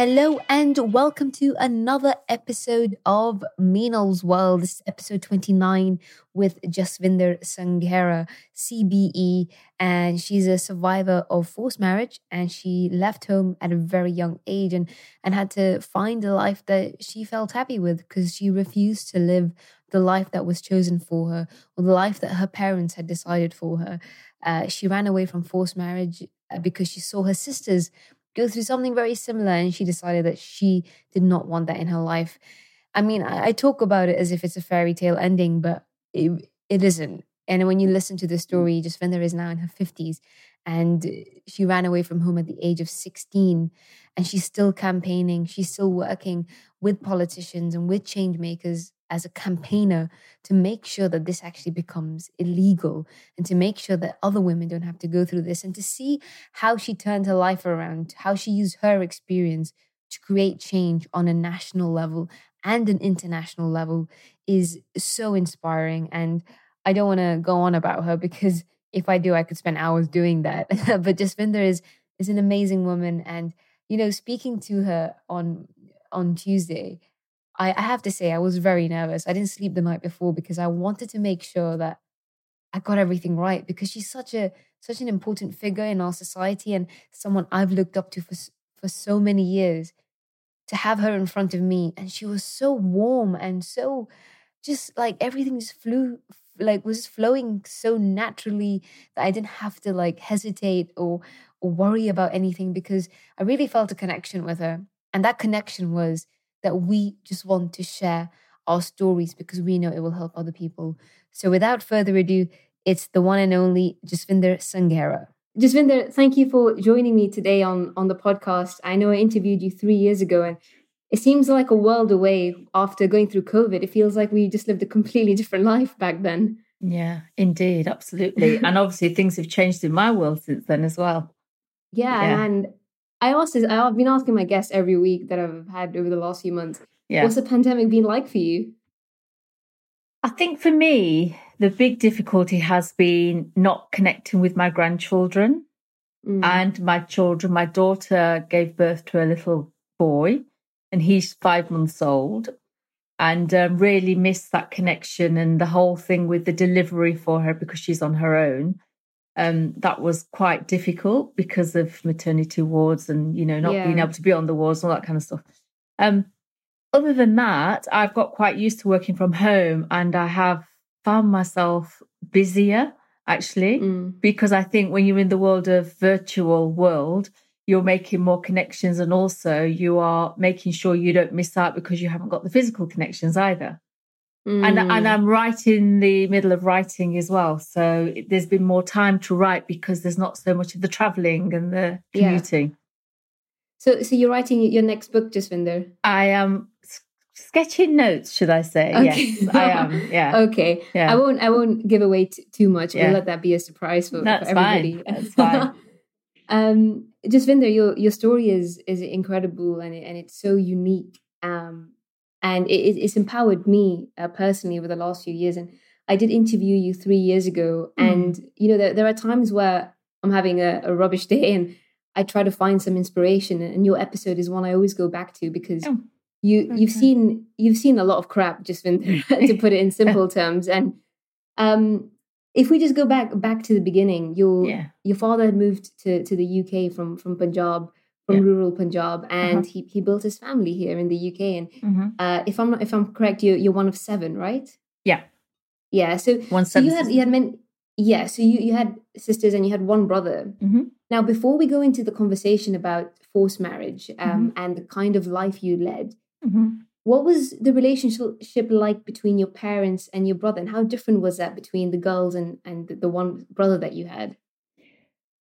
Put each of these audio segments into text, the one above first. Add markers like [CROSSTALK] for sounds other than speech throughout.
Hello and welcome to another episode of Meenal's World. This is episode 29 with Jasvinder Sanghera, CBE, and she's a survivor of forced marriage and she left home at a very young age and, and had to find a life that she felt happy with because she refused to live the life that was chosen for her or the life that her parents had decided for her. Uh, she ran away from forced marriage uh, because she saw her sisters go through something very similar and she decided that she did not want that in her life. I mean, I, I talk about it as if it's a fairy tale ending, but it, it isn't. And when you listen to the mm. story, Jasvinder is now in her 50s and she ran away from home at the age of 16 and she's still campaigning. She's still working with politicians and with change makers as a campaigner to make sure that this actually becomes illegal and to make sure that other women don't have to go through this and to see how she turned her life around, how she used her experience to create change on a national level and an international level is so inspiring. And I don't want to go on about her because if I do, I could spend hours doing that. [LAUGHS] but Jasvinder is is an amazing woman, and you know, speaking to her on on Tuesday, I, I have to say I was very nervous. I didn't sleep the night before because I wanted to make sure that I got everything right because she's such a such an important figure in our society and someone I've looked up to for for so many years. To have her in front of me and she was so warm and so just like everything just flew like was flowing so naturally that I didn't have to like hesitate or or worry about anything because I really felt a connection with her. And that connection was that we just want to share our stories because we know it will help other people. So without further ado, it's the one and only Jasvinder Sanghera. Jasvinder, thank you for joining me today on, on the podcast. I know I interviewed you three years ago and it seems like a world away after going through COVID. It feels like we just lived a completely [LAUGHS] different life back then. Yeah, indeed, absolutely. [LAUGHS] and obviously things have changed in my world since then as well. Yeah, yeah. and I also I've been asking my guests every week that I've had over the last few months. Yeah. What's the pandemic been like for you? I think for me, the big difficulty has been not connecting with my grandchildren mm. and my children. My daughter gave birth to a little boy, and he's five months old, and um, really missed that connection and the whole thing with the delivery for her because she's on her own um, that was quite difficult because of maternity wards and you know not yeah. being able to be on the wards and all that kind of stuff. Um, other than that, I've got quite used to working from home, and I have found myself busier actually mm. because I think when you're in the world of virtual world, you're making more connections, and also you are making sure you don't miss out because you haven't got the physical connections either. Mm. And, and I'm right in the middle of writing as well. So there's been more time to write because there's not so much of the traveling and the commuting. Yeah. So, so you're writing your next book, Jasvinder? I am sketching notes, should I say? Okay. Yes, I am. Yeah. [LAUGHS] okay. Yeah. I won't. I won't give away t- too much. Yeah. We'll let that be a surprise for, That's for everybody. Fine. That's fine. [LAUGHS] um, Jasvinder, your your story is is incredible and it, and it's so unique. Um, and it, it's empowered me uh, personally over the last few years. And I did interview you three years ago, mm. and you know there, there are times where I'm having a, a, rubbish day, and I try to find some inspiration. And your episode is one I always go back to because. Oh. You okay. you've seen you've seen a lot of crap just [LAUGHS] to put it in [LAUGHS] simple terms and um if we just go back back to the beginning your yeah. your father had moved to to the UK from from Punjab from yeah. rural Punjab, and uh-huh. he, he built his family here in the UK. And mm-hmm. uh, if I'm not, if I'm correct, you're you're one of seven, right? Yeah, yeah. So, one so you had you had men, yeah. So you you had sisters and you had one brother. Mm-hmm. Now, before we go into the conversation about forced marriage um, mm-hmm. and the kind of life you led, mm-hmm. what was the relationship like between your parents and your brother, and how different was that between the girls and and the one brother that you had?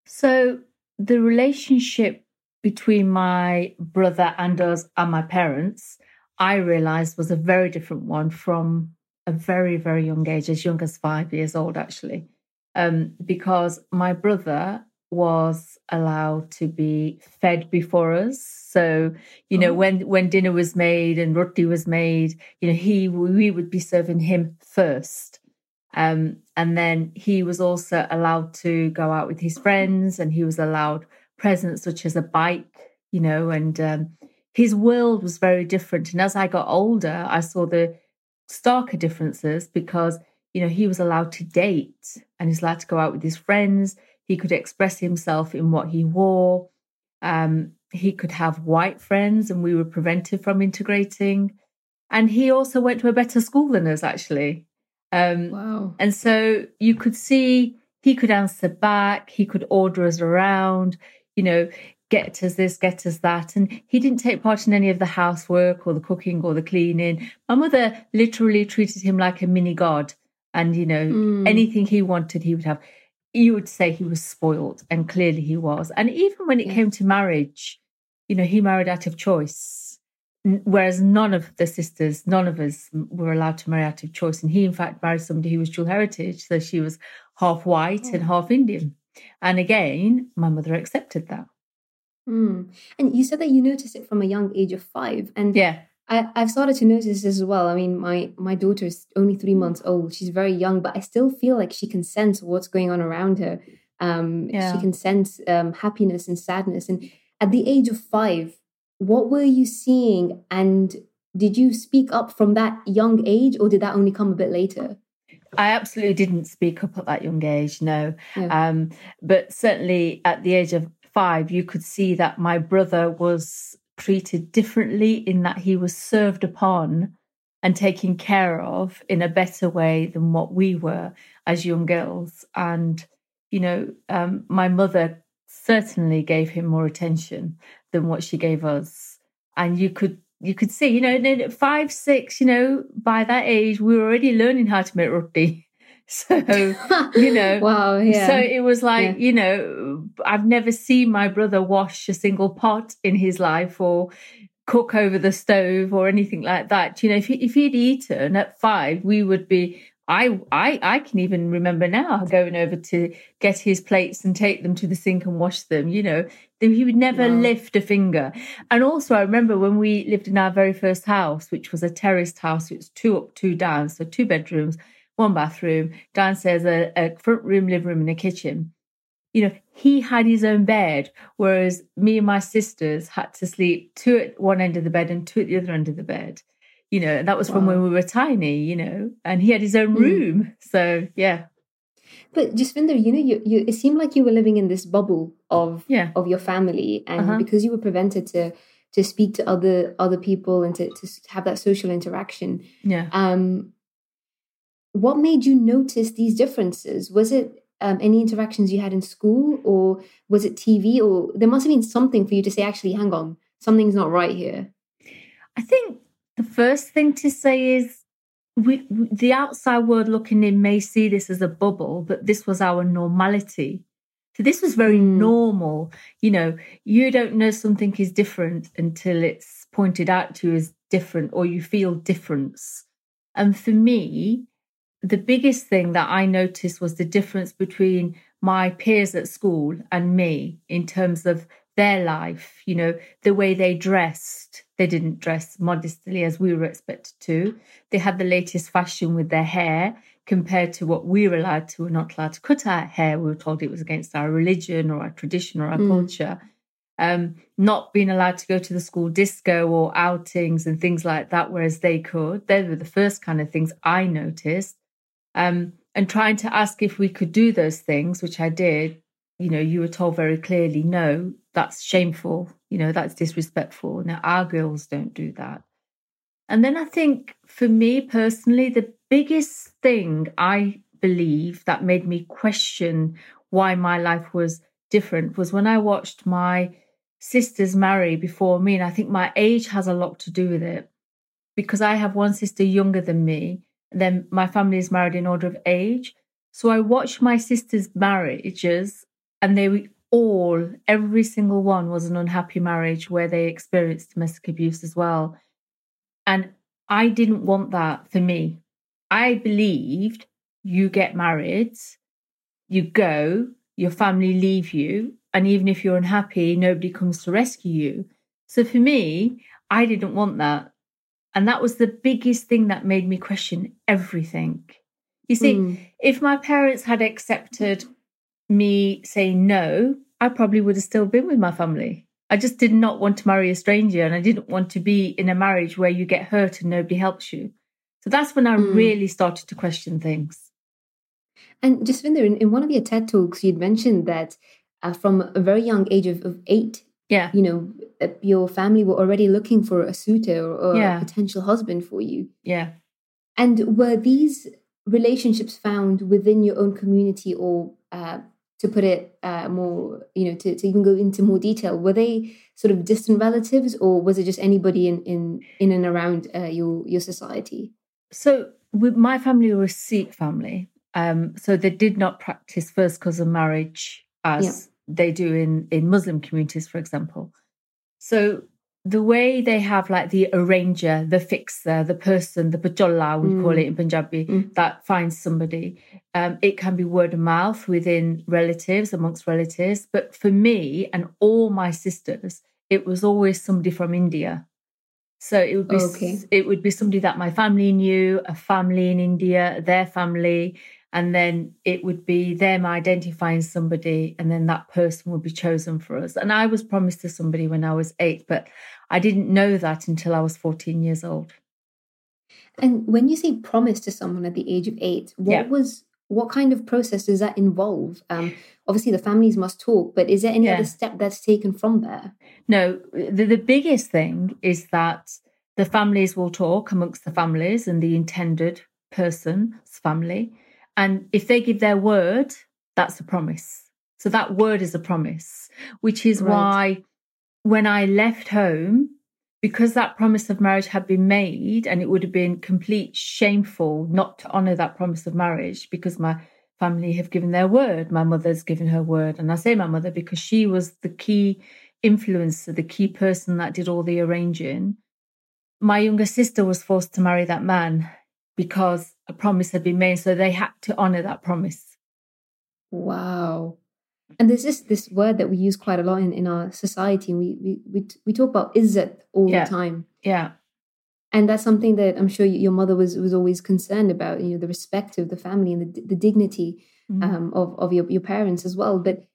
So the relationship between my brother and us and my parents, I realized was a very different one from a very, very young age, as young as five years old, actually. Um, because my brother was allowed to be fed before us. So, you know, oh. when when dinner was made and roti was made, you know, he we would be serving him first. Um, and then he was also allowed to go out with his friends and he was allowed presents such as a bike, you know, and um, his world was very different. And as I got older, I saw the starker differences because, you know, he was allowed to date and he's allowed to go out with his friends. He could express himself in what he wore. Um, he could have white friends, and we were prevented from integrating. And he also went to a better school than us, actually. Um, wow. And so you could see he could answer back, he could order us around, you know, get us this, get us that. And he didn't take part in any of the housework or the cooking or the cleaning. My mother literally treated him like a mini god. And, you know, mm. anything he wanted, he would have. You would say he was spoiled, and clearly he was. And even when it came to marriage, you know, he married out of choice. Whereas none of the sisters, none of us were allowed to marry out of choice. And he, in fact, married somebody who was dual heritage. So she was half white oh. and half Indian. And again, my mother accepted that. Mm. And you said that you noticed it from a young age of five. And yeah. I, I've started to notice this as well. I mean, my my daughter is only three months old. She's very young, but I still feel like she can sense what's going on around her. Um, yeah. She can sense um, happiness and sadness. And at the age of five, what were you seeing? And did you speak up from that young age, or did that only come a bit later? I absolutely didn't speak up at that young age, no. Yeah. Um, but certainly at the age of five, you could see that my brother was treated differently in that he was served upon and taken care of in a better way than what we were as young girls. And, you know, um, my mother certainly gave him more attention than what she gave us. And you could you could see, you know, five, six, you know, by that age, we were already learning how to make roti. [LAUGHS] So, you [LAUGHS] know, wow, yeah. So it was like, yeah. you know, I've never seen my brother wash a single pot in his life or cook over the stove or anything like that. You know, if he, if he'd eaten at five, we would be. I I I can even remember now going over to get his plates and take them to the sink and wash them. You know, he would never wow. lift a finger. And also, I remember when we lived in our very first house, which was a terraced house. It was two up, two down, so two bedrooms one bathroom, downstairs a, a front room, living room, and a kitchen. You know, he had his own bed, whereas me and my sisters had to sleep two at one end of the bed and two at the other end of the bed. You know, and that was wow. from when we were tiny, you know, and he had his own hmm. room. Mm. So, yeah. But Jasvinder, you know, you, you it seemed like you were living in this bubble of yeah. of your family, and uh-huh. because you were prevented to to speak to other other people and to, to have that social interaction. Yeah. Um, what made you notice these differences? Was it um, any interactions you had in school, or was it TV, or there must have been something for you to say, actually, hang on, something's not right here? I think the first thing to say is we, the outside world looking in may see this as a bubble, but this was our normality. So this was very mm. normal. You know, you don't know something is different until it's pointed out to you as different or you feel difference. And for me, the biggest thing that I noticed was the difference between my peers at school and me in terms of their life, you know, the way they dressed. They didn't dress modestly as we were expected to. They had the latest fashion with their hair compared to what we were allowed to. We're not allowed to cut our hair. We were told it was against our religion or our tradition or our mm. culture. Um, not being allowed to go to the school disco or outings and things like that, whereas they could. They were the first kind of things I noticed um, and trying to ask if we could do those things, which I did. You know, you were told very clearly, no, that's shameful. You know, that's disrespectful. Now, our girls don't do that. And then I think for me personally, the biggest thing I believe that made me question why my life was different was when I watched my sisters marry before me. And I think my age has a lot to do with it because I have one sister younger than me And then my family is married in order of age. So I watched my sister's marriages, and they all, every single one was an unhappy marriage where they experienced domestic abuse as well. And I didn't want that for me. I believed you get married, you go, your family leave you, and even if you're unhappy, nobody comes to rescue you. So for me, I didn't want that. And that was the biggest thing that made me question everything. You see, mm. if my parents had accepted me saying no, I probably would have still been with my family. I just did not want to marry a stranger and I didn't want to be in a marriage where you get hurt and nobody helps you. So that's when I mm. really started to question things. And Jasvinder, in, in one of your TED talks, you'd mentioned that uh, from a very young age of, of eight, yeah, you know, uh, your family were already looking for a suitor or, or yeah. a potential husband for you. Yeah. And were these relationships found within your own community or uh, to put it uh, more, you know, to, to even go into more detail, were they sort of distant relatives, or was it just anybody in in in and around uh, your your society? So, with my family were a Sikh family, um, so they did not practice first cousin marriage as yeah. they do in in Muslim communities, for example. So the way they have like the arranger, the fixer, the person, the pajolla, we mm. call it in Punjabi, mm. that finds somebody. Um, it can be word of mouth within relatives, amongst relatives. But for me and all my sisters, it was always somebody from India. So it would be okay. it would be somebody that my family knew, a family in India, their family, and then it would be them identifying somebody and then that person would be chosen for us. And i was promised to somebody when i was eight but i didn't know that until i was 14 years old. And when you say promise to someone at the age of eight what yeah. was what kind of process does that involve? Um, obviously the families must talk but is there any yeah. other step that's taken from there? No the, the biggest thing is that the families will talk amongst the families and the intended person's family and if they give their word, that's a promise. So that word is a promise, which is right. why when I left home, because that promise of marriage had been made and it would have been complete shameful not to honor that promise of marriage because my family have given their word. My mother's given her word. And I say my mother because she was the key influencer, the key person that did all the arranging. My younger sister was forced to marry that man because a promise had been made. So they had to honor that promise. Wow. And there's this this word that we use quite a lot in, in our society. We we we, we talk about izzat all yeah. the time. Yeah. And that's something that I'm sure your mother was was always concerned about. You know, the respect of the family and the the dignity mm-hmm. um, of of your your parents as well. But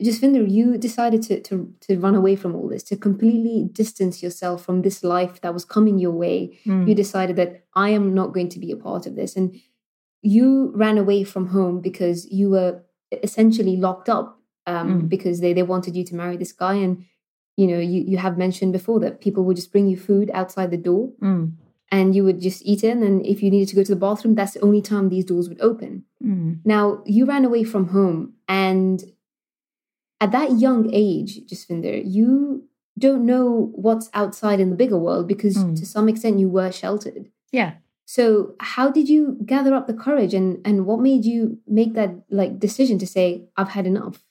Jasvinder, you decided to, to to run away from all this, to completely distance yourself from this life that was coming your way. Mm. You decided that I am not going to be a part of this, and you ran away from home because you were essentially locked up um, mm. because they they wanted you to marry this guy, and you know you you have mentioned before that people would just bring you food outside the door. Mm. And you would just eat in, and if you needed to go to the bathroom, that's the only time these doors would open. Mm. Now, you ran away from home, and at that young age, Jasvinder, you don't know what's outside in the bigger world because mm. to some extent you were sheltered. Yeah. So how did you gather up the courage and and what made you make that like decision to say I've had enough?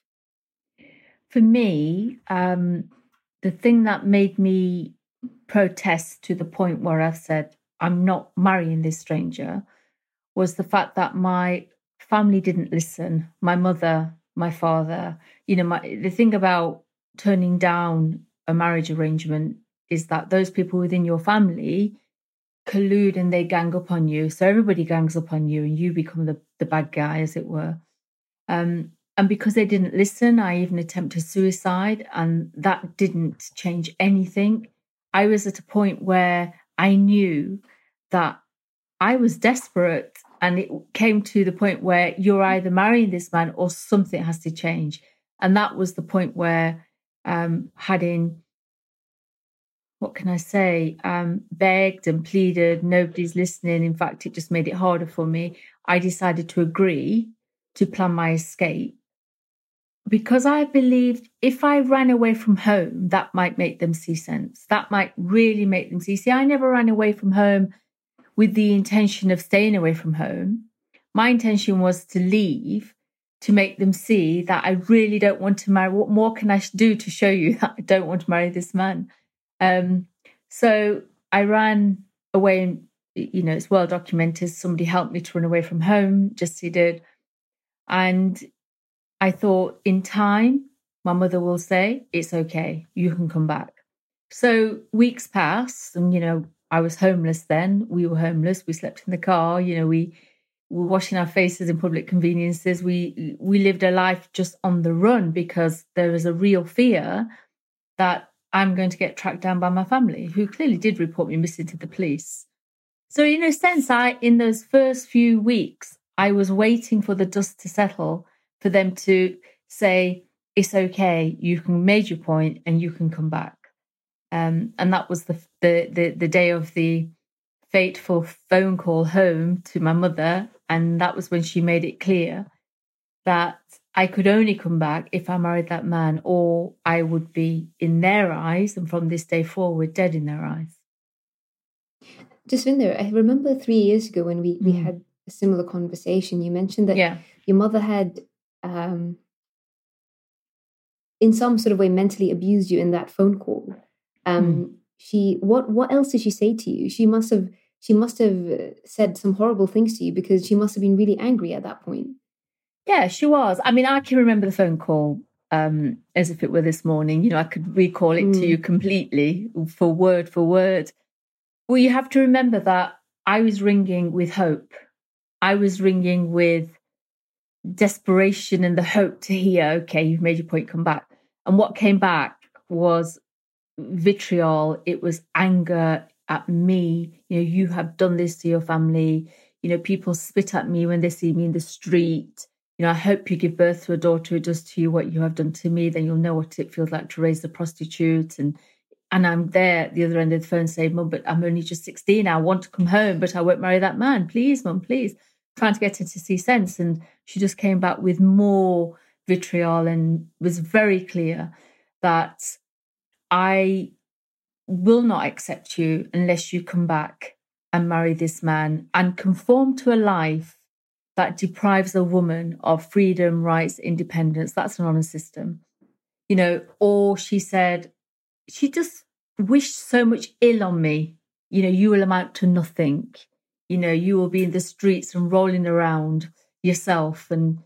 For me, um the thing that made me protest to the point where I've said I'm not marrying this stranger was the fact that my family didn't listen. My mother my father. You know, my, the thing about turning down a marriage arrangement is that those people within your family collude and they gang up on you. So everybody gangs up on you and you become the, the bad guy, as it were. Um, and because they didn't listen, I even attempted suicide and that didn't change anything. I was at a point where I knew that I was desperate and it came to the point where you're either marrying this man or something has to change. And that was the point where um, having, what can I say, um, begged and pleaded, nobody's listening. In fact, it just made it harder for me. I decided to agree to plan my escape because I believed if I ran away from home, that might make them see sense. That might really make them see. See, I never ran away from home with the intention of staying away from home. My intention was to leave to make them see that I really don't want to marry. What more can I do to show you [LAUGHS] that I don't want to marry this man? Um, so I ran away and, you know, it's well documented. Somebody helped me to run away from home, just he did. And I thought in time, my mother will say, it's okay, you can come back. So weeks passed, and, you know, I was homeless then. We were homeless. We slept in the car. You know, we were washing our faces in public conveniences. We we lived a life just on the run because there was a real fear that I'm going to get tracked down by my family, who clearly did report me missing to the police. So, in a sense, I, in those first few weeks, I was waiting for the dust to settle for them to say, it's okay, you can made your point and you can come back. Um, and that was the, the, the, the day of the fateful phone call home to my mother. And that was when she made it clear that I could only come back if I married that man, or I would be in their eyes, and from this day forward, dead in their eyes. Jasvinder, I remember three years ago when we, we mm. had a similar conversation. You mentioned that yeah. your mother had, um, in some sort of way, mentally abused you in that phone call. Um, mm. She what what else did she say to you? She must have she must have said some horrible things to you because she must have been really angry at that point. Yeah, she was. I mean, I can remember the phone call um, as if it were this morning. You know, I could recall it mm. to you completely for word for word. Well, you have to remember that I was ringing with hope. I was ringing with desperation and the hope to hear, okay, you've made your point, come back. And what came back was vitriol, it was anger at me. You know, you have done this to your family. You know, people spit at me when they see me in the street. You know, I hope you give birth to a daughter who does to you what you have done to me, then you'll know what it feels like to raise a prostitute. And and I'm there at the other end of the phone saying, Mum, but I'm only just 16. I want to come home, but I won't marry that man. Please, Mum, please. Trying to get her to see sense. And she just came back with more vitriol and was very clear that I will not accept you unless you come back and marry this man and conform to a life that deprives a woman of freedom, rights, independence. That's an honest system. You know, or she said, she just wished so much ill on me. You know, you will amount to nothing. You know, you will be in the streets and rolling around yourself. And,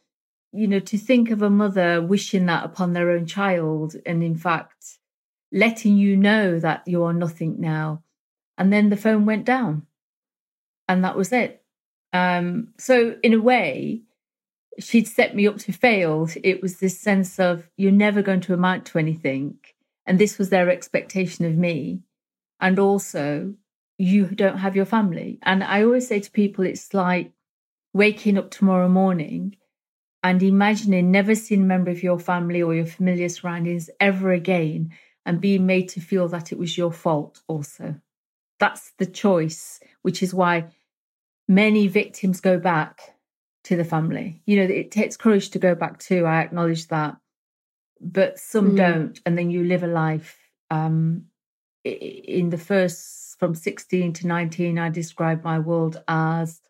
you know, to think of a mother wishing that upon their own child and, in fact, letting you know that you are nothing now. And then the phone went down. And that was it. Um, so, in a way, she'd set me up to fail. It was this sense of you're never going to amount to anything. And this was their expectation of me. And also, you don't have your family. And I always say to people, it's like waking up tomorrow morning and imagining never seeing a member of your family or your familiar surroundings ever again and being made to feel that it was your fault also. That's the choice, which is why many victims go back to the family. You know, it takes courage to go back too. I acknowledge that. But some mm. don't. And then you live a life. Um, in the first, from 16 to 19, I described my world as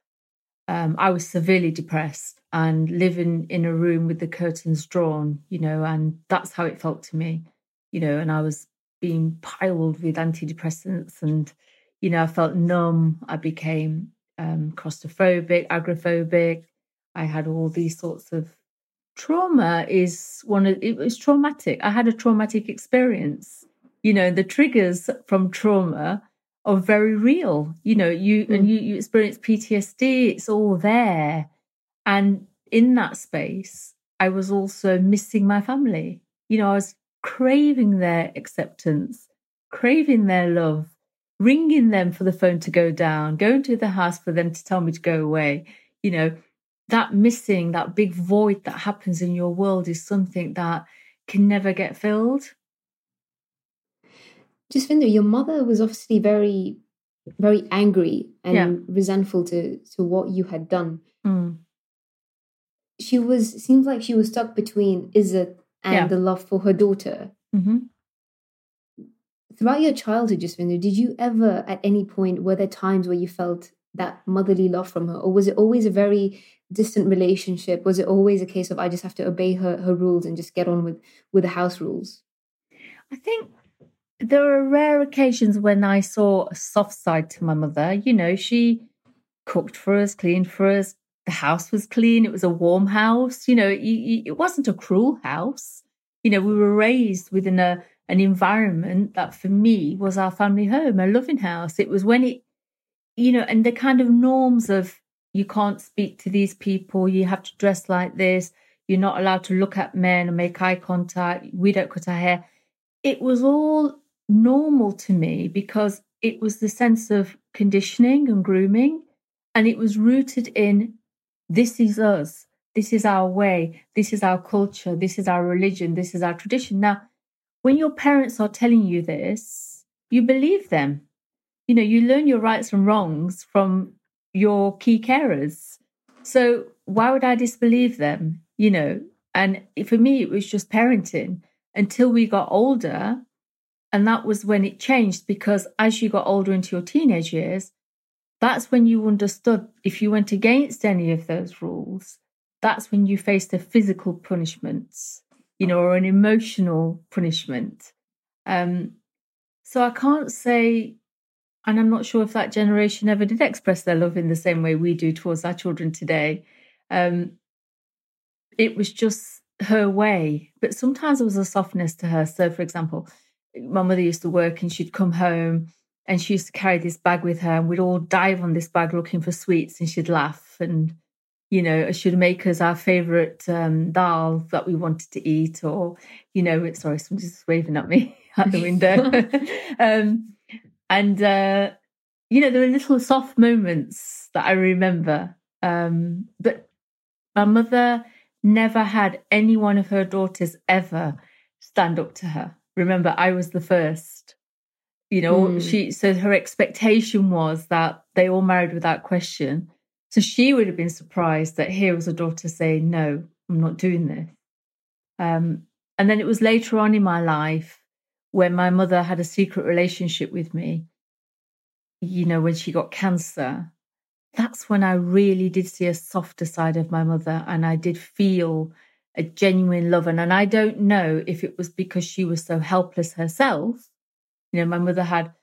um, I was severely depressed and living in a room with the curtains drawn, you know, and that's how it felt to me you know, and I was being piled with antidepressants and, you know, I felt numb. I became um, claustrophobic, agoraphobic. I had all these sorts of trauma is one of it was traumatic. I had a traumatic experience. You know, the triggers from trauma are very real. You know, you mm. and you, you experience PTSD, it's all there. And in that space, I was also missing my family. You know, I was craving their acceptance, craving their love, ringing them for the phone to go down, going to the house for them to tell me to go away. You know, that missing, that big void that happens in your world is something that can never get filled. Jasvinder, your mother was obviously very, very angry and yeah. resentful to to what you had done. Mm. She was seems like she was stuck between is it and yeah. the love for her daughter. Mm-hmm. Throughout your childhood, Jasvinder, did you ever, at any point, were there times where you felt that motherly love from her, or was it always a very distant relationship? Was it always a case of I just have to obey her her rules and just get on with with the house rules? I think there are rare occasions when I saw a soft side to my mother. You know, she cooked for us, cleaned for us, the house was clean. It was a warm house. You know, it, it wasn't a cruel house. You know, we were raised within a an environment that for me was our family home, a loving house. It was when it, you know, and the kind of norms of you can't speak to these people, you have to dress like this, you're not allowed to look at men and make eye contact, we don't cut our hair. it was all normal to me because it was the sense of conditioning and grooming. And it was rooted in this is us, this is our way, this is our culture, this is our religion, this is our tradition. Now, when your parents are telling you this, you believe them. You know, you learn your rights and wrongs from your key carers. So why would I disbelieve them? You know, and for me, it was just parenting until we got older. And that was when it changed because as you got older into your teenage years, that's when you understood if you went against any of those rules, that's when you faced a physical punishment, you know, or an emotional punishment. Um, so I can't say, and I'm not sure if that generation ever did express their love in the same way we do towards our children today. Um, it was just her way, but sometimes there was a softness to her. So, for example, my mother used to work and she'd come home and she used to carry this bag with her and we'd all dive on this bag looking for sweets and she'd laugh. And you know she'd make us our favorite um, dal that we wanted to eat or you know sorry someone's just waving at me [LAUGHS] out the window. [LAUGHS] [LAUGHS] Um, and uh, you know there were little soft moments that i remember um, but my mother never had any one of her daughters ever stand up to her. Remember i was the first you know mm. she so her expectation was that they all married without question. So she would have been surprised that here was a daughter saying no i'm not doing this. Um, and then it was later on in my life when my mother had a secret relationship with me you know when she got cancer. That's when i really did see a softer side of my mother and i did feel a genuine love. And, and i don't know if it was because she was so helpless herself you know, my mother had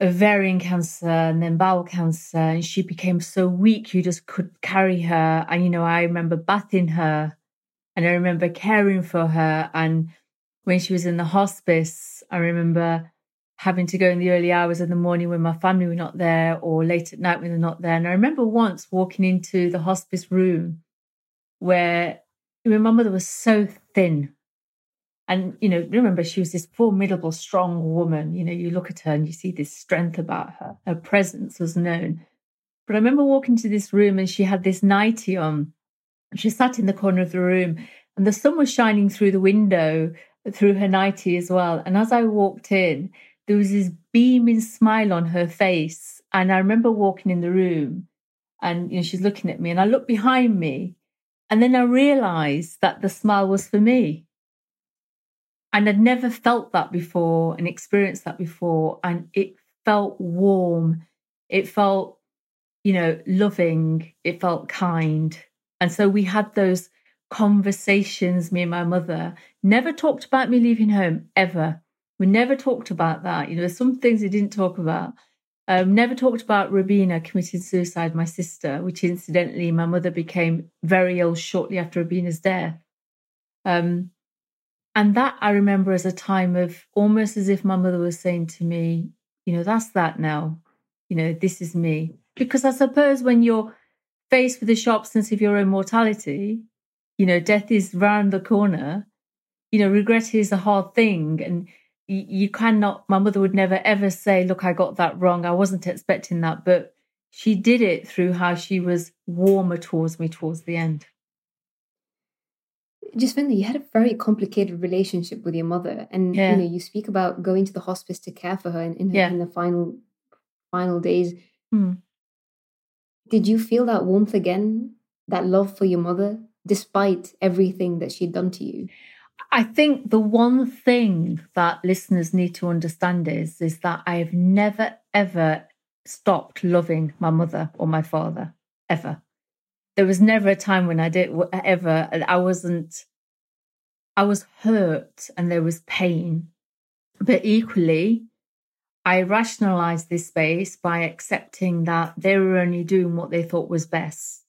ovarian cancer and then bowel cancer, and she became so weak you just could carry her. And, you know, I remember bathing her and I remember caring for her. And when she was in the hospice, I remember having to go in the early hours of the morning when my family were not there or late at night when they're not there. And I remember once walking into the hospice room where my mother was so thin and, you know, remember, she was this formidable, strong woman. You know, you look at her and you see this strength about her. Her presence was known. But I remember walking to this room and she had this nightie on. She sat in the corner of the room and the sun was shining through the window through her nightie as well. And as I walked in, there was this beaming smile on her face. And I remember walking in the room and, you know, she's looking at me and I looked behind me. And then I realized that the smile was for me and I'd never felt that before and experienced that before. And it felt warm. It felt, you know, loving. It felt kind. And so we had those conversations, me and my mother, never talked about me leaving home ever. We never talked about that. You know, there's some things we didn't talk about. Um, never talked about Robina committing suicide, my sister, which incidentally, my mother became very ill shortly after Robina's death. Um, and that I remember as a time of almost as if my mother was saying to me, you know, that's that now. You know, this is me. Because I suppose when you're faced with the sharp sense of your own mortality, you know, death is round the corner, you know, regret is a hard thing. And you, cannot, my mother would never ever say, look, I got that wrong. I wasn't expecting that. But she did it through how she was warmer towards me towards the end. Jasvinder, you had a very complicated relationship with your mother, and yeah. you know you speak about going to the hospice to care for her in, in, her, yeah. in the final final days. Hmm. Did you feel that warmth again, that love for your mother, despite everything that she'd done to you? I think the one thing that listeners need to understand is is that I have never ever stopped loving my mother or my father ever there was never a time when I did ever, I wasn't, I was hurt and there was pain. But equally, I rationalized this space by accepting that they were only doing what they thought was best.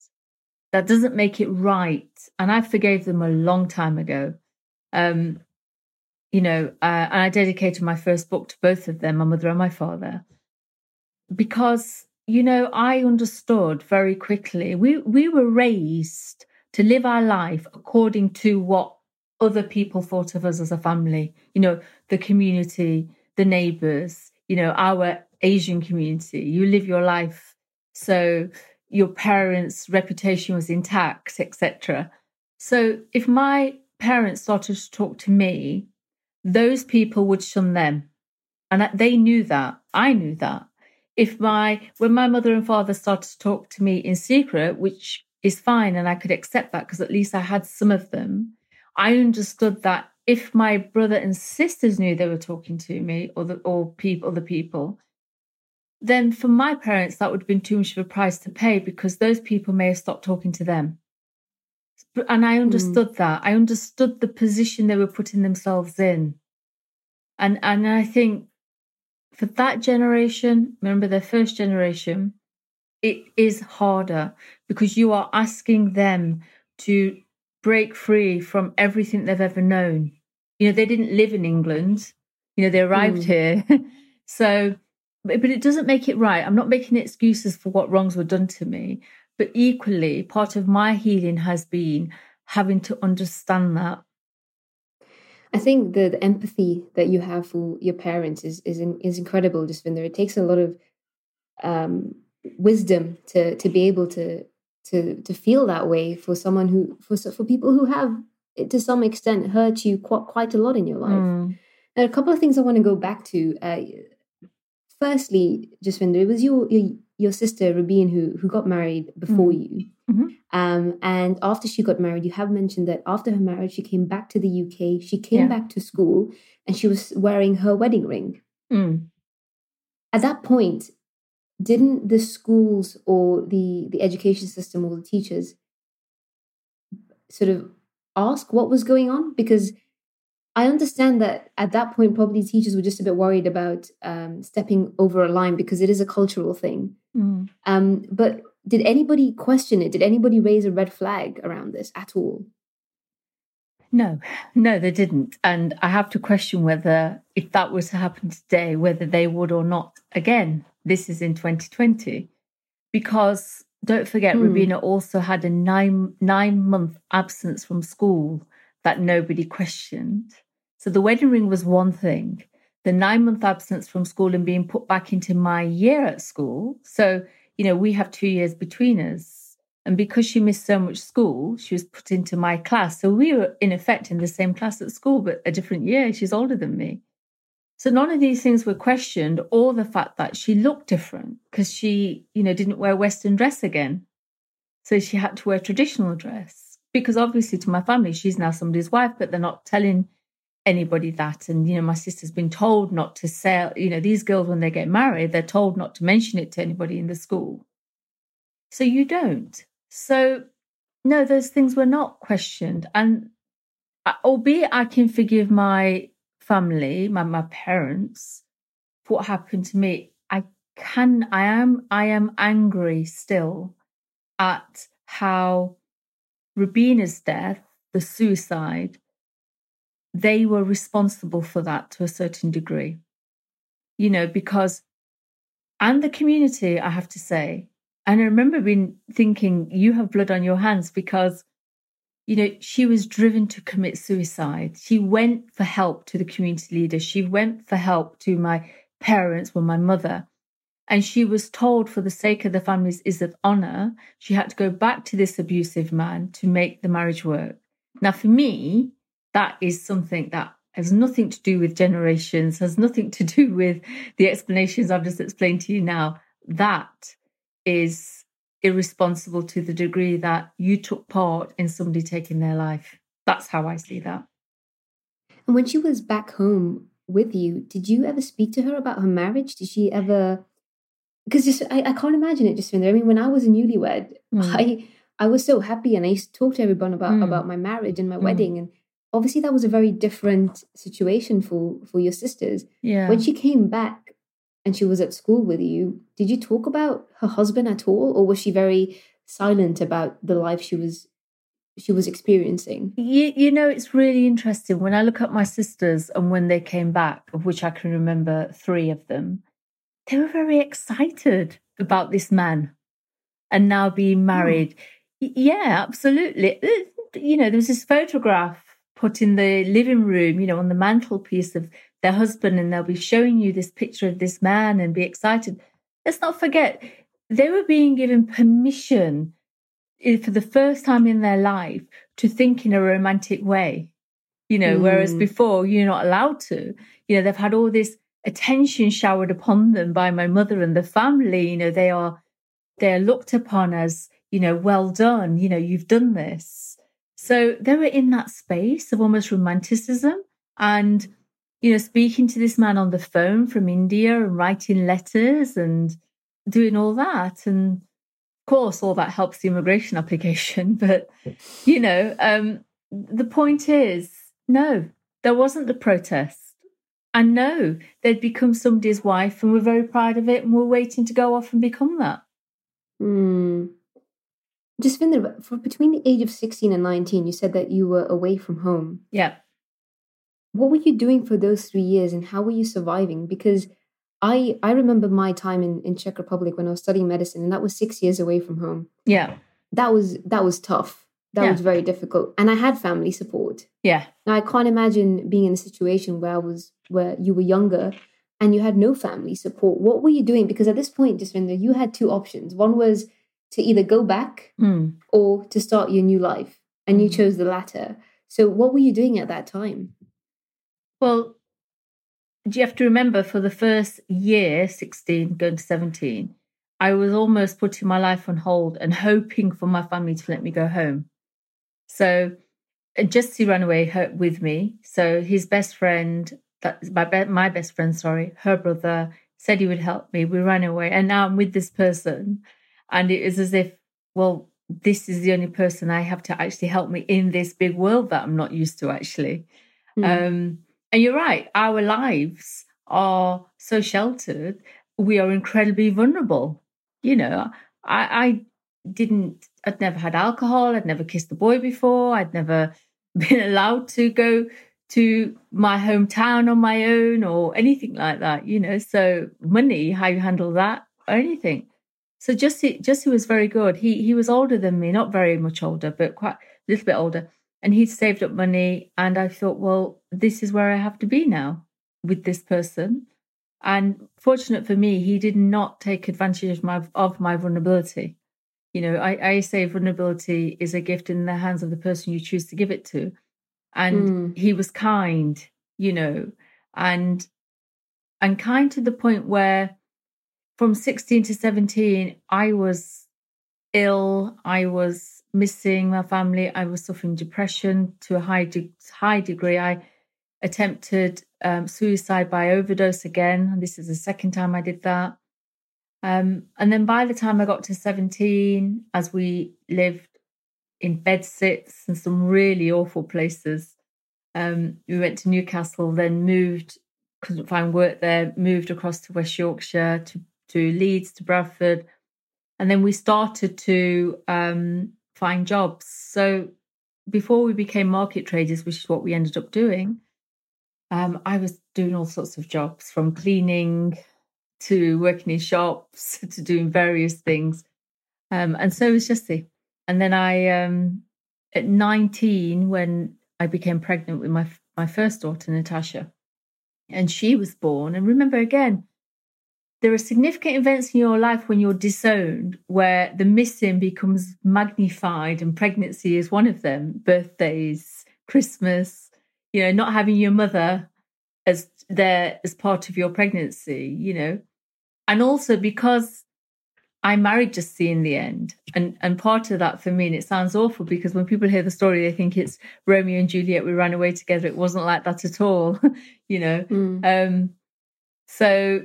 That doesn't make it right. And I forgave them a long time ago. Um, you know, uh, and I dedicated my first book to both of them, my mother and my father, because you know, I understood very quickly. We we were raised to live our life according to what other people thought of us as a family, you know, the community, the neighbors, you know, our Asian community. You live your life. So your parents' reputation was intact, etc. So if my parents started to talk to me, those people would shun them. And they knew that. I knew that. If my, when my mother and father started to talk to me in secret, which is fine, and I could accept that because at least I had some of them, I understood that if my brother and sisters knew they were talking to me or the, or people, other people, then for my parents, that would have been too much of a price to pay because those people may have stopped talking to them. And I hmm. understood mm. that. I understood the position they were putting themselves in. And and I think for that generation, remember their first generation, it is harder because you are asking them to break free from everything they've ever known. You know, they didn't live in England. You know, they arrived mm. here. [LAUGHS] so but, but it doesn't make it right. I'm not making excuses for what wrongs were done to me. But equally, part of my healing has been having to understand that. I think the, the empathy that you have for your parents is is is incredible, Jasvinder. It takes a lot of um, wisdom to to be able to to to feel that way for someone who for for people who have to some extent hurt you quite quite a lot in your life. Mm. Now, a couple of things I want to go back to. Uh, firstly, Jasvinder, it was your your, your sister Rabin who who got married before mm. you. Mm-hmm. Um, and after she got married, you have mentioned that after her marriage, she came back to the UK. She came yeah. back to school, and she was wearing her wedding ring. Mm. At that point, didn't the schools or the the education system or the teachers sort of ask what was going on because I understand that at that point, probably teachers were just a bit worried about um, stepping over a line because it is a cultural thing. Mm. Um, but did anybody question it? Did anybody raise a red flag around this at all? No, no, they didn't. And I have to question whether, if that was to happen today, whether they would or not. Again, this is in 2020. Because don't forget, mm. Robina also had a nine nine month absence from school that nobody questioned. So the wedding ring was one thing. The nine month absence from school and being put back into my year at school. So, you know, we have two years between us. And because she missed so much school, she was put into my class. So we were in effect in the same class at school, but a different year. She's older than me. So none of these things were questioned, or the fact that she looked different because she, you know, didn't wear Western dress again. So she had to wear traditional dress. Because obviously to my family, she's now somebody's wife, but they're not telling anybody that. And, you know, my sister's been told not to sell, you know, these girls, when they get married, they're told not to mention it to anybody in the school. So you don't. So, no, those things were not questioned. And uh, albeit I can forgive my family, my, my parents, for what happened to me, I can, I am, I am angry still at how Robina's death, the suicide, they were responsible for that to a certain degree. You know, because, and the community, I have to say, and I remember being thinking, you have blood on your hands because, you know, she was driven to commit suicide. She went for help to the community leader. She went for help to my parents, well, my mother. And she was told, for the sake of the family's is of honor, she had to go back to this abusive man to make the marriage work. Now, for me, that is something that has nothing to do with generations, has nothing to do with the explanations I've just explained to you now. That is irresponsible to the degree that you took part in somebody taking their life. That's how I see that. And when she was back home with you, did you ever speak to her about her marriage? Did she ever? Because just I, I can't imagine it just in there. I mean, when I was a newlywed, mm. I I was so happy and I used to talk to everyone about mm. about my marriage and my mm. wedding and obviously that was a very different situation for for your sisters. Yeah. When she came back and she was at school with you did you talk about her husband at all or was she very silent about the life she was she was experiencing? You, you know it's really interesting. When i look at my sisters and when they came back of which i can remember three of them they were very excited about this man and now being hmm. married. Yeah absolutely. You know there was this photograph put in the living room, you know, on the mantelpiece of their husband, and they'll be showing you this picture of this man and be excited. Let's not forget, they were being given permission eh, for the first time in their life to think in a romantic way, you know, mm. whereas before you're not allowed to. You know, they've had all this attention showered upon them by my mother and the family. You know, they are they're looked upon as, you know, well done, you know, you've done this. So they were in that space of almost romanticism and, you know, speaking to this man on the phone from India and writing letters and doing all that. And of course, all that helps the immigration [LAUGHS] application. But, you know, um, the point is, no, there wasn't the protest. And no, they'd become somebody's wife and we're very proud of it and we're waiting to go off and become that. Mm. Jasvinder, for between the age of 16 and 19, you said that you were away from home. Yeah. What were you doing for those three years and how were you surviving? Because I I remember my time in, in Czech Republic when I was studying medicine, and that was six years away from home. Yeah. That was that was tough. That yeah. was very difficult. And I had family support. Yeah. Now I can't imagine being in a situation where I was where you were younger and you had no family support, what were you doing? Because at this point, Jasvinder, you had two options. One was to either go back mm. or to start your new life, and you hmm. chose the latter. So, what were you doing at that time? Well, do you have to remember for the first year, 16, going to 17, I was almost putting my life on hold and hoping for my family to let me go home. So, just Jesse ran away with me. So, his best friend that my be- my best friend, sorry, her brother said he would help me. We ran away, and now I'm with this person, and it is as if, well, this is the only person I have to actually help me in this big world that I'm not used to actually. Mm. Um, and you're right, our lives are so sheltered. We are incredibly vulnerable. You know, I, I didn't. I'd never had alcohol. I'd never kissed a boy before. I'd never [LAUGHS] been allowed to go to my hometown on my own or anything like that, you know. So money, how you handle that or anything. So Justy, Justy was very good. He he was older than me, not very much older, but quite a little bit older. And he'd saved up money, and I thought, well, this is where I have to be now with this person. And fortunate for me, he did not take advantage of my of my vulnerability. You know, I, I say vulnerability is a gift in the hands of the person you choose to give it to and mm. he was kind you know and and kind to the point where from 16 to 17 i was ill. I was missing my family. I was suffering depression to a high de- high degree. I attempted um, suicide by overdose again. This is the second time i did that. Um, and then by the time i got to 17 as we lived in bed sits and some really awful places. Um, we went to Newcastle, then moved, couldn't find work there, moved across to West Yorkshire, to, to Leeds, to Bradford. And then we started to um, find jobs. So before we became market traders, which is what we ended up doing, um, I was doing all sorts of jobs from cleaning to working in shops [LAUGHS] to doing various things. Um, and so was Jessie. And then I, um, at 19, when I became pregnant with my my first daughter, Natasha, and she was born. And remember again, there are significant events in your life when you're disowned where the missing becomes magnified, and pregnancy is one of them. Birthdays, Christmas, you know, not having your mother as there as part of your pregnancy, you know, and also because I married Justy in the end. And and part of that for me, and it sounds awful because when people hear the story, they think it's Romeo and Juliet, we ran away together. It wasn't like that at all, [LAUGHS] you know. Mm. Um, so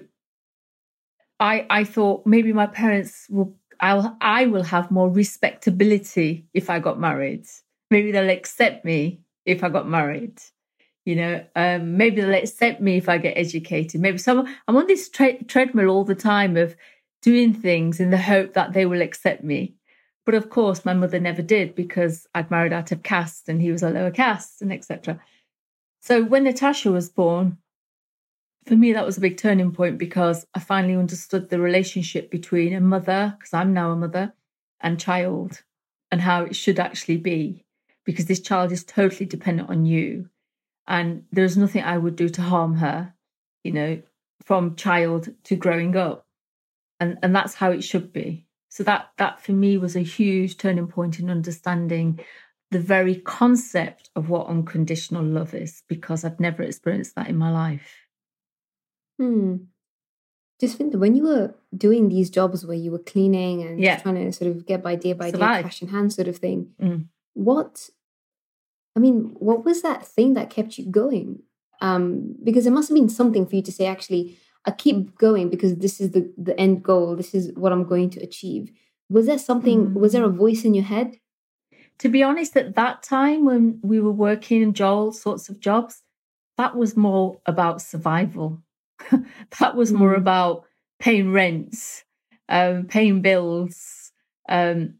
I I thought maybe my parents will I'll I will have more respectability if I got married. Maybe they'll accept me if I got married. You know, um, maybe they'll accept me if I get educated. Maybe some I'm on this tre- treadmill all the time of doing things in the hope that they will accept me. But of course, my mother never did because I'd married out of caste and he was a lower caste and etc. So when Natasha was born, for me, that was a big turning point because I finally understood the relationship between a mother, because I'm now a mother, and child, and how it should actually be. because this child is totally dependent on you. And there's nothing I would do to harm her, you know, from child to growing up. And and that's how it should be. So that that for me was a huge turning point in understanding the very concept of what unconditional love is because I'd never experienced that in my life. Hmm. Just when you were doing these jobs where you were cleaning and yeah. trying to sort of get by day by Survive. day, cash in hand sort of thing, Mm. what, I mean, what was that thing that kept you going? Um, because there must have been something for you to say, actually, I keep going because this is the, the end goal. This is what I'm going to achieve. Was there something, was there a voice in your head? To be honest, at that time when we were working in Joel sorts of jobs, that was more about survival. [LAUGHS] that was more Mm. about paying rents, um, paying bills. Um,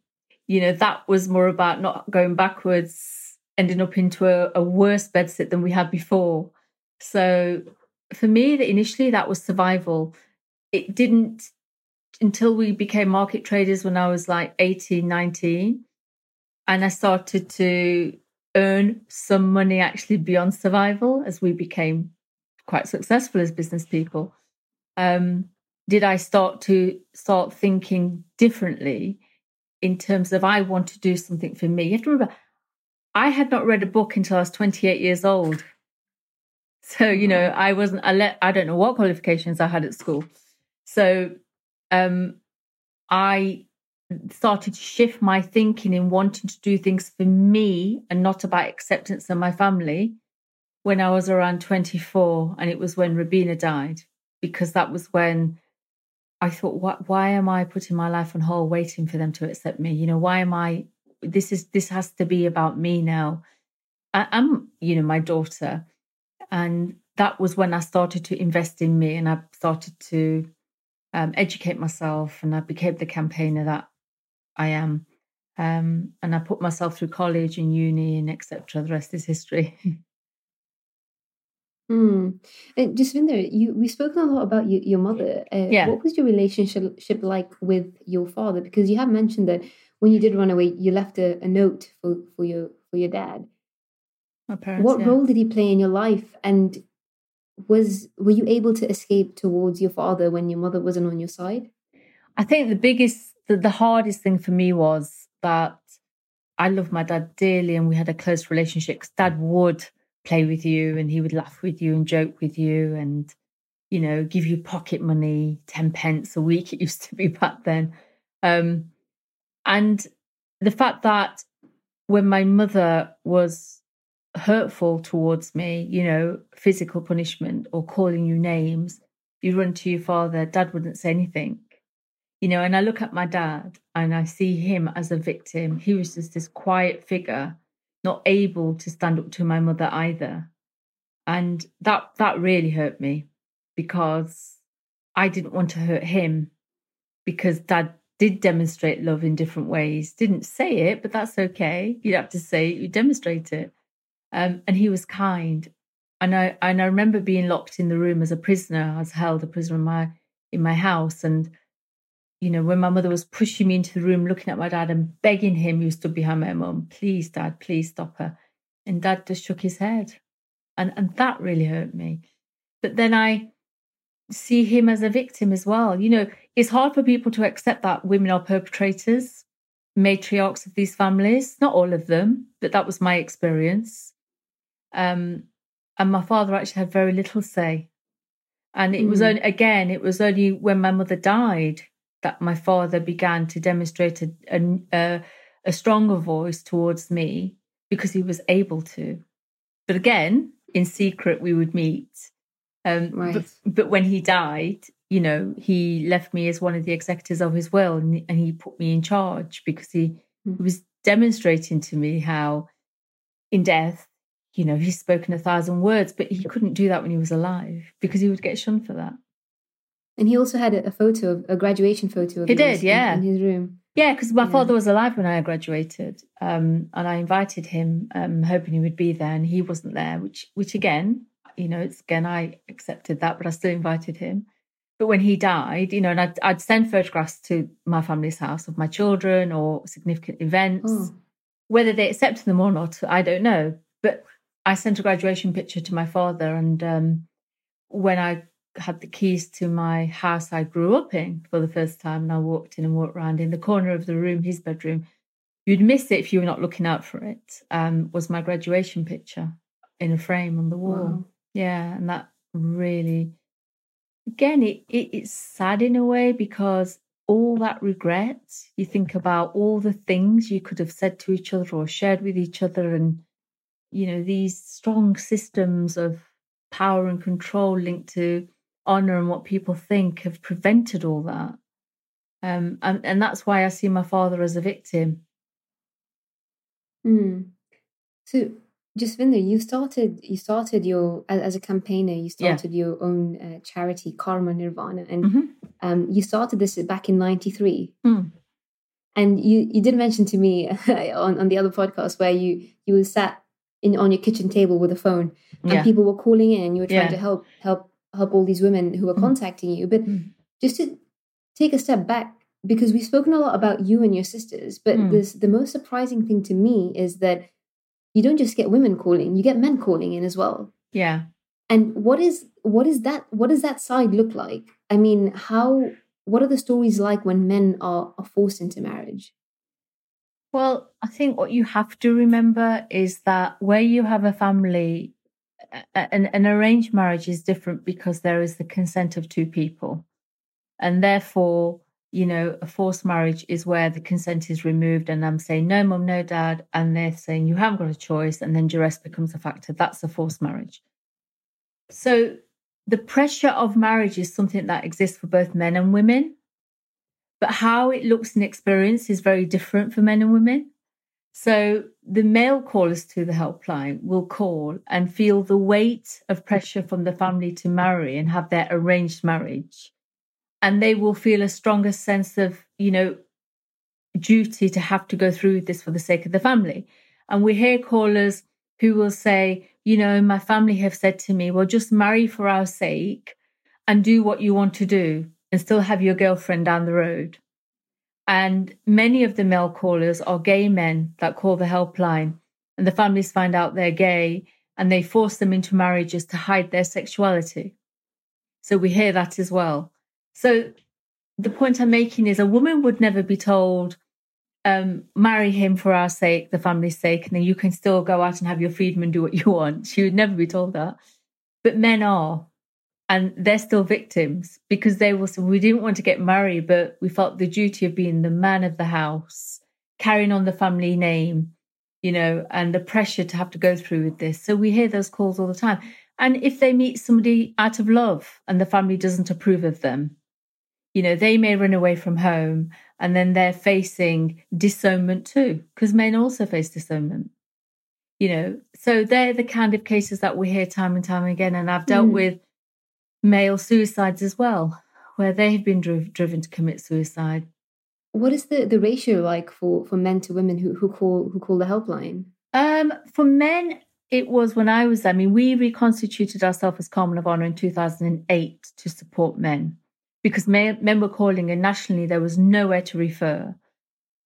you know, that was more about not going backwards, ending up into a, a worse bedsit than we had before. So for me, initially that was survival. It didn't until we became market traders when I was like 18, 19. And I started to earn some money actually beyond survival as we became quite successful as business people. Um, did I start to start thinking differently in terms of I want to do something for me? You have to remember, I had not read a book until I was 28 years old. So, you know, I wasn't, I, let, I don't know what qualifications I had at school. So, um, I started to shift my thinking in wanting to do things for me and not about acceptance of my family when I was around 24. And it was when Robina died, because that was when I thought, why am I putting my life on hold waiting for them to accept me? You know, why am I, this is, this has to be about me now. I, I'm, you know, my daughter. And that was when I started to invest in me and I started to um, educate myself and I became the campaigner that I am. Um, and I put myself through college and uni and etc. The rest is history. [LAUGHS] Hmm. And Jasvinder, you we've spoken a lot about your, your mother. Uh, Yeah. What was your relationship like with your father? Because you have mentioned that when you did run away, you left a, a note for, for your for your dad. My parents. what yeah. role did he play in your life? And was were you able to escape towards your father when your mother wasn't on your side? I think the biggest, the, the hardest thing for me was that I loved my dad dearly and we had a close relationship because dad would play with you and he would laugh with you and joke with you and, you know, give you pocket money, 10 pence a week, [LAUGHS] it used to be back then. Um, and the fact that when my mother was hurtful towards me, you know, physical punishment or calling you names, you run to your father, dad wouldn't say anything you know, and I look at my dad and I see him as a victim. He was just this quiet figure, not able to stand up to my mother either. And that that really hurt me because I didn't want to hurt him because dad did demonstrate love in different ways. Didn't say it, but that's okay. You'd have to say it, you demonstrate it. Um, and he was kind. And I and I remember being locked in the room as a prisoner. I was held a prisoner in my in my house and you know, when my mother was pushing me into the room, looking at my dad and begging him, who stood behind my mum, please, dad, please stop her. And dad just shook his head. And, and that really hurt me. But then I see him as a victim as well. You know, it's hard for people to accept that women are perpetrators, matriarchs of these families. Not all of them, but that was my experience. Um, and my father actually had very little say. And it was Mm. only, again, it was only when my mother died that my father began to demonstrate a, a, a stronger voice towards me because he was able to. But again, in secret, we would meet. Um, Right. but, but when he died, you know, he left me as one of the executors of his will and, and he put me in charge because he, Hmm. he was demonstrating to me how in death, you know, he's spoken a thousand words, but he couldn't do that when he was alive because he would get shunned for that. And he also had a, a photo of a graduation photo of He did, yeah. in, in his room. Yeah, because my Yeah. father was alive when I graduated, um, and I invited him, um, hoping he would be there, and he wasn't there. Which, which again, you know, it's again I accepted that, but I still invited him. But when he died, you know, and I'd, I'd send photographs to my family's house of my children or significant events. Oh. whether they accepted them or not, I don't know. But I sent a graduation picture to my father, and um, when I had the keys to my house I grew up in for the first time, and I walked in and walked around in the corner of the room, his bedroom. You'd miss it if you were not looking out for it. Um, was my graduation picture in a frame on the wall. Wow. Yeah, and that really, again, it, it it's sad in a way because all that regret, you think about all the things you could have said to each other or shared with each other, and you know these strong systems of power and control linked to honor and what people think have prevented all that. Um, and, and that's why I see my father as a victim. Mm. So, Jasvinder, you started you started your as, as a campaigner. You started yeah. your own uh, charity, Karma Nirvana, and mm-hmm. um, you started this back in '93. Mm. And you you did mention to me [LAUGHS] on, on the other podcast where you you were sat in on your kitchen table with a phone, and yeah. people were calling in, and you were trying yeah. to help help help all these women who are mm. contacting you. But mm. just to take a step back, because we've spoken a lot about you and your sisters, but mm. this the most surprising thing to me is that you don't just get women calling, you get men calling in as well. Yeah. And what is what is that what does that side look like? I mean, how what are the stories like when men are, are forced into marriage? Well, I think what you have to remember is that where you have a family, an, an arranged marriage is different because there is the consent of two people. And therefore, you know, a forced marriage is where the consent is removed, and I'm saying, no, mom, no, dad. And they're saying, you haven't got a choice. And then duress becomes a factor. That's a forced marriage. So the pressure of marriage is something that exists for both men and women. But how it looks in experience is very different for men and women. So the male callers to the helpline will call and feel the weight of pressure from the family to marry and have their arranged marriage. And they will feel a stronger sense of, you know, duty to have to go through with this for the sake of the family. And we hear callers who will say, you know, my family have said to me, well, just marry for our sake and do what you want to do and still have your girlfriend down the road. And many of the male callers are gay men that call the helpline, and the families find out they're gay and they force them into marriages to hide their sexuality. So we hear that as well. So the point I'm making is a woman would never be told, um, marry him for our sake, the family's sake, and then you can still go out and have your freedom and do what you want. [LAUGHS] She would never be told that. But men are and they're still victims because they will say we didn't want to get married but we felt the duty of being the man of the house carrying on the family name you know and the pressure to have to go through with this. So we hear those calls all the time. And if they meet somebody out of love and the family doesn't approve of them you know they may run away from home and then they're facing disownment too because men also face disownment you know so they're the kind of cases that we hear time and time again. And i've dealt mm. with male suicides as well, where they've been driv- driven to commit suicide. What is the, the ratio like for, for men to women who, who call who call the helpline? Um, for men, it was when I was. I mean, we reconstituted ourselves as Karma Nirvana in 2008 to support men because men, men were calling, and nationally there was nowhere to refer.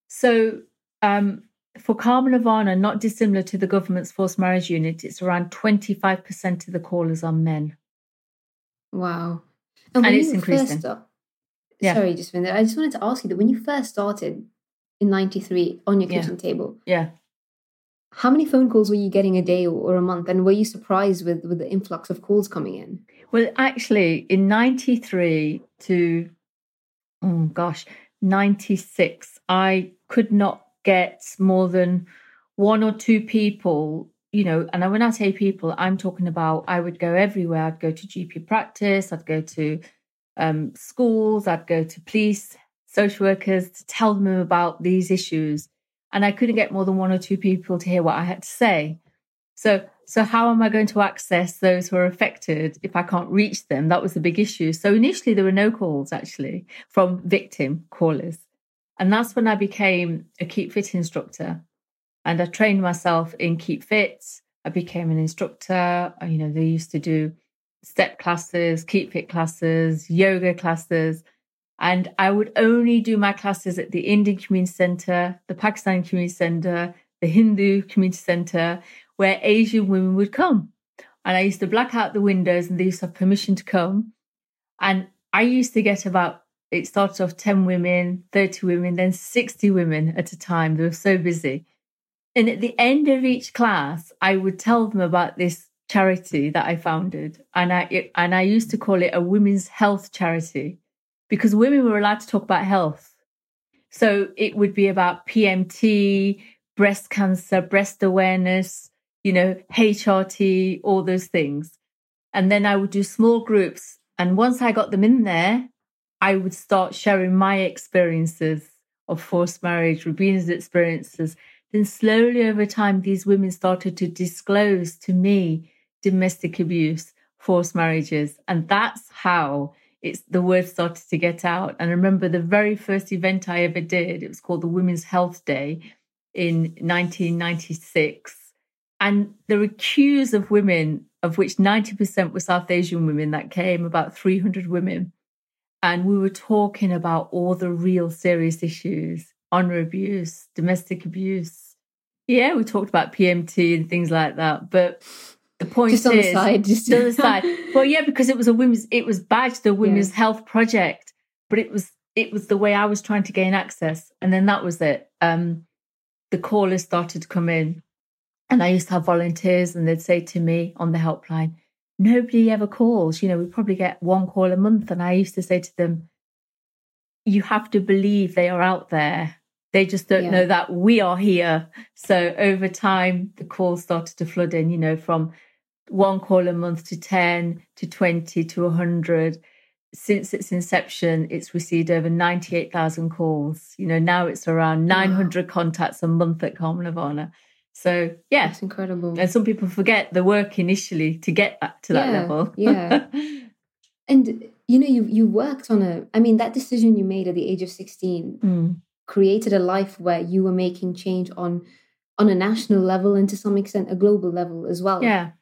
So um, for Karma Nirvana, not dissimilar to the government's forced marriage unit, it's around 25% of the callers are men. Wow. And, and it's increasing. Start, yeah. Sorry, just minute. I just wanted to ask you that when you first started in 93 on your kitchen yeah. table. Yeah. How many phone calls were you getting a day or, or a month? And were you surprised with, with the influx of calls coming in? Well, actually, in 93 to, oh gosh, 96, I could not get more than one or two people you know, and when I say people, I'm talking about I would go everywhere. I'd go to GP practice, I'd go to um, schools, I'd go to police, social workers to tell them about these issues. And I couldn't get more than one or two people to hear what I had to say. So, so how am I going to access those who are affected if I can't reach them? That was the big issue. So initially there were no calls actually from victim callers. And that's when I became a Keep Fit instructor. And I trained myself in Keep Fit. I became an instructor. You know, they used to do step classes, Keep Fit classes, yoga classes. And I would only do my classes at the Indian Community Center, the Pakistani Community Center, the Hindu community center where Asian women would come. And I used to black out the windows and they used to have permission to come. And I used to get about, it started off 10 women, 30 women, then 60 women at a time. They were so busy. And at the end of each class, I would tell them about this charity that I founded. And I, it, and I used to call it a women's health charity because women were allowed to talk about health. So it would be about PMT, breast cancer, breast awareness, you know, HRT, all those things. And then I would do small groups. And once I got them in there, I would start sharing my experiences of forced marriage, Robina's experiences. Then slowly over time, these women started to disclose to me domestic abuse, forced marriages. And that's how it's the word started to get out. And I remember the very first event I ever did, it was called the Women's Health Day in 1996 and there were queues of women, of which 90% were South Asian women that came, about 300 women. And we were talking about all the real serious issues honor abuse, domestic abuse. Yeah, we talked about PMT and things like that. But the point just is, on the side, just on the side. [LAUGHS] Well, yeah, because it was a women's, it was badged the Women's yeah. Health Project, but it was it was the way I was trying to gain access, and then that was it. Um, the callers started to come in, and I used to have volunteers, and they'd say to me on the helpline, Nobody ever calls. You know, we probably get one call a month. And I used to say to them, You have to believe they are out there. They just don't yeah. know that we are here. So over time, the calls started to flood in, you know, from one call a month to 10 to 20 to 100 since its inception, it's received over 98,000 calls. You know, now it's around 900 wow. contacts a month at Karma Nirvana. So yeah, it's incredible. And some people forget the work initially to get back to that yeah, level. yeah. [LAUGHS] And you know, you you worked on a. I mean, that decision you made at the age of sixteen mm. Created a life where you were making change on on a national level and to some extent a global level as well. Yeah.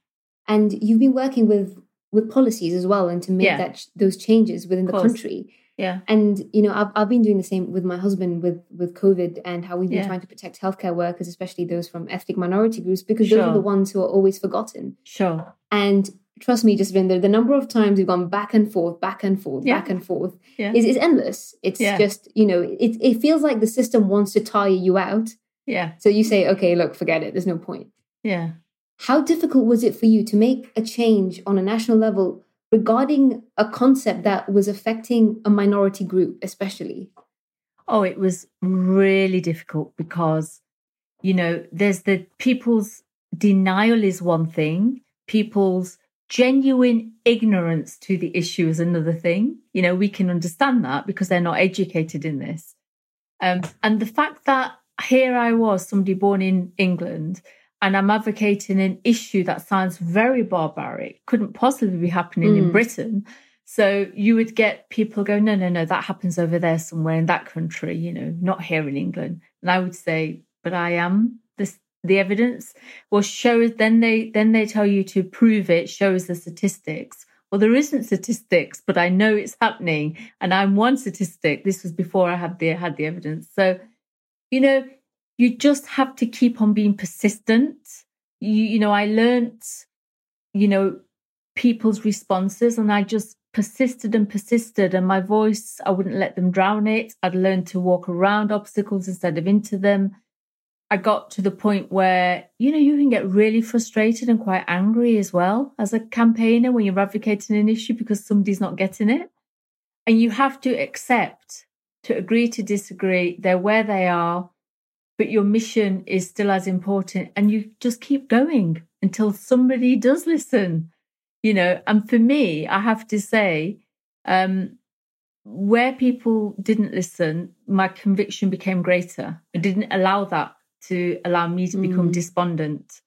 And you've been working with with policies as well and to make yeah. that those changes within the country. Yeah. And you know, I've I've been doing the same with my husband with with COVID and how we've been yeah. trying to protect healthcare workers, especially those from ethnic minority groups, because sure. those are the ones who are always forgotten. Sure. And trust me, Jasvinder, the number of times we've gone back and forth, back and forth, yeah. back and forth yeah. is, is endless. It's yeah. just, you know, it it feels like the system wants to tire you out. Yeah. So you say, okay, look, forget it. There's no point. Yeah. How difficult was it for you to make a change on a national level regarding a concept that was affecting a minority group, especially? Oh, it was really difficult because, you know, there's the people's denial is one thing, people's genuine ignorance to the issue is another thing. You know, we can understand that because they're not educated in this. Um, and the fact that here I was, somebody born in England, and I'm advocating an issue that sounds very barbaric, couldn't possibly be happening mm. in Britain. So you would get people go, no, no, no, that happens over there somewhere in that country, you know, not here in England. And I would say, but I am the evidence. Well, show then they then they tell you to prove it, shows the statistics. Well, there isn't statistics, but I know it's happening, and I'm one statistic. This was before I had the had the evidence. So, you know, you just have to keep on being persistent. You, you know, I learned, you know, people's responses and I just persisted and persisted. And my voice, I wouldn't let them drown it. I'd learned to walk around obstacles instead of into them. I got to the point where, you know, you can get really frustrated and quite angry as well as a campaigner when you're advocating an issue because somebody's not getting it. And you have to accept, to agree to disagree. They're where they are but your mission is still as important and you just keep going until somebody does listen you know and for me i have to say um where people didn't listen my conviction became greater i didn't allow that to allow me to become mm. despondent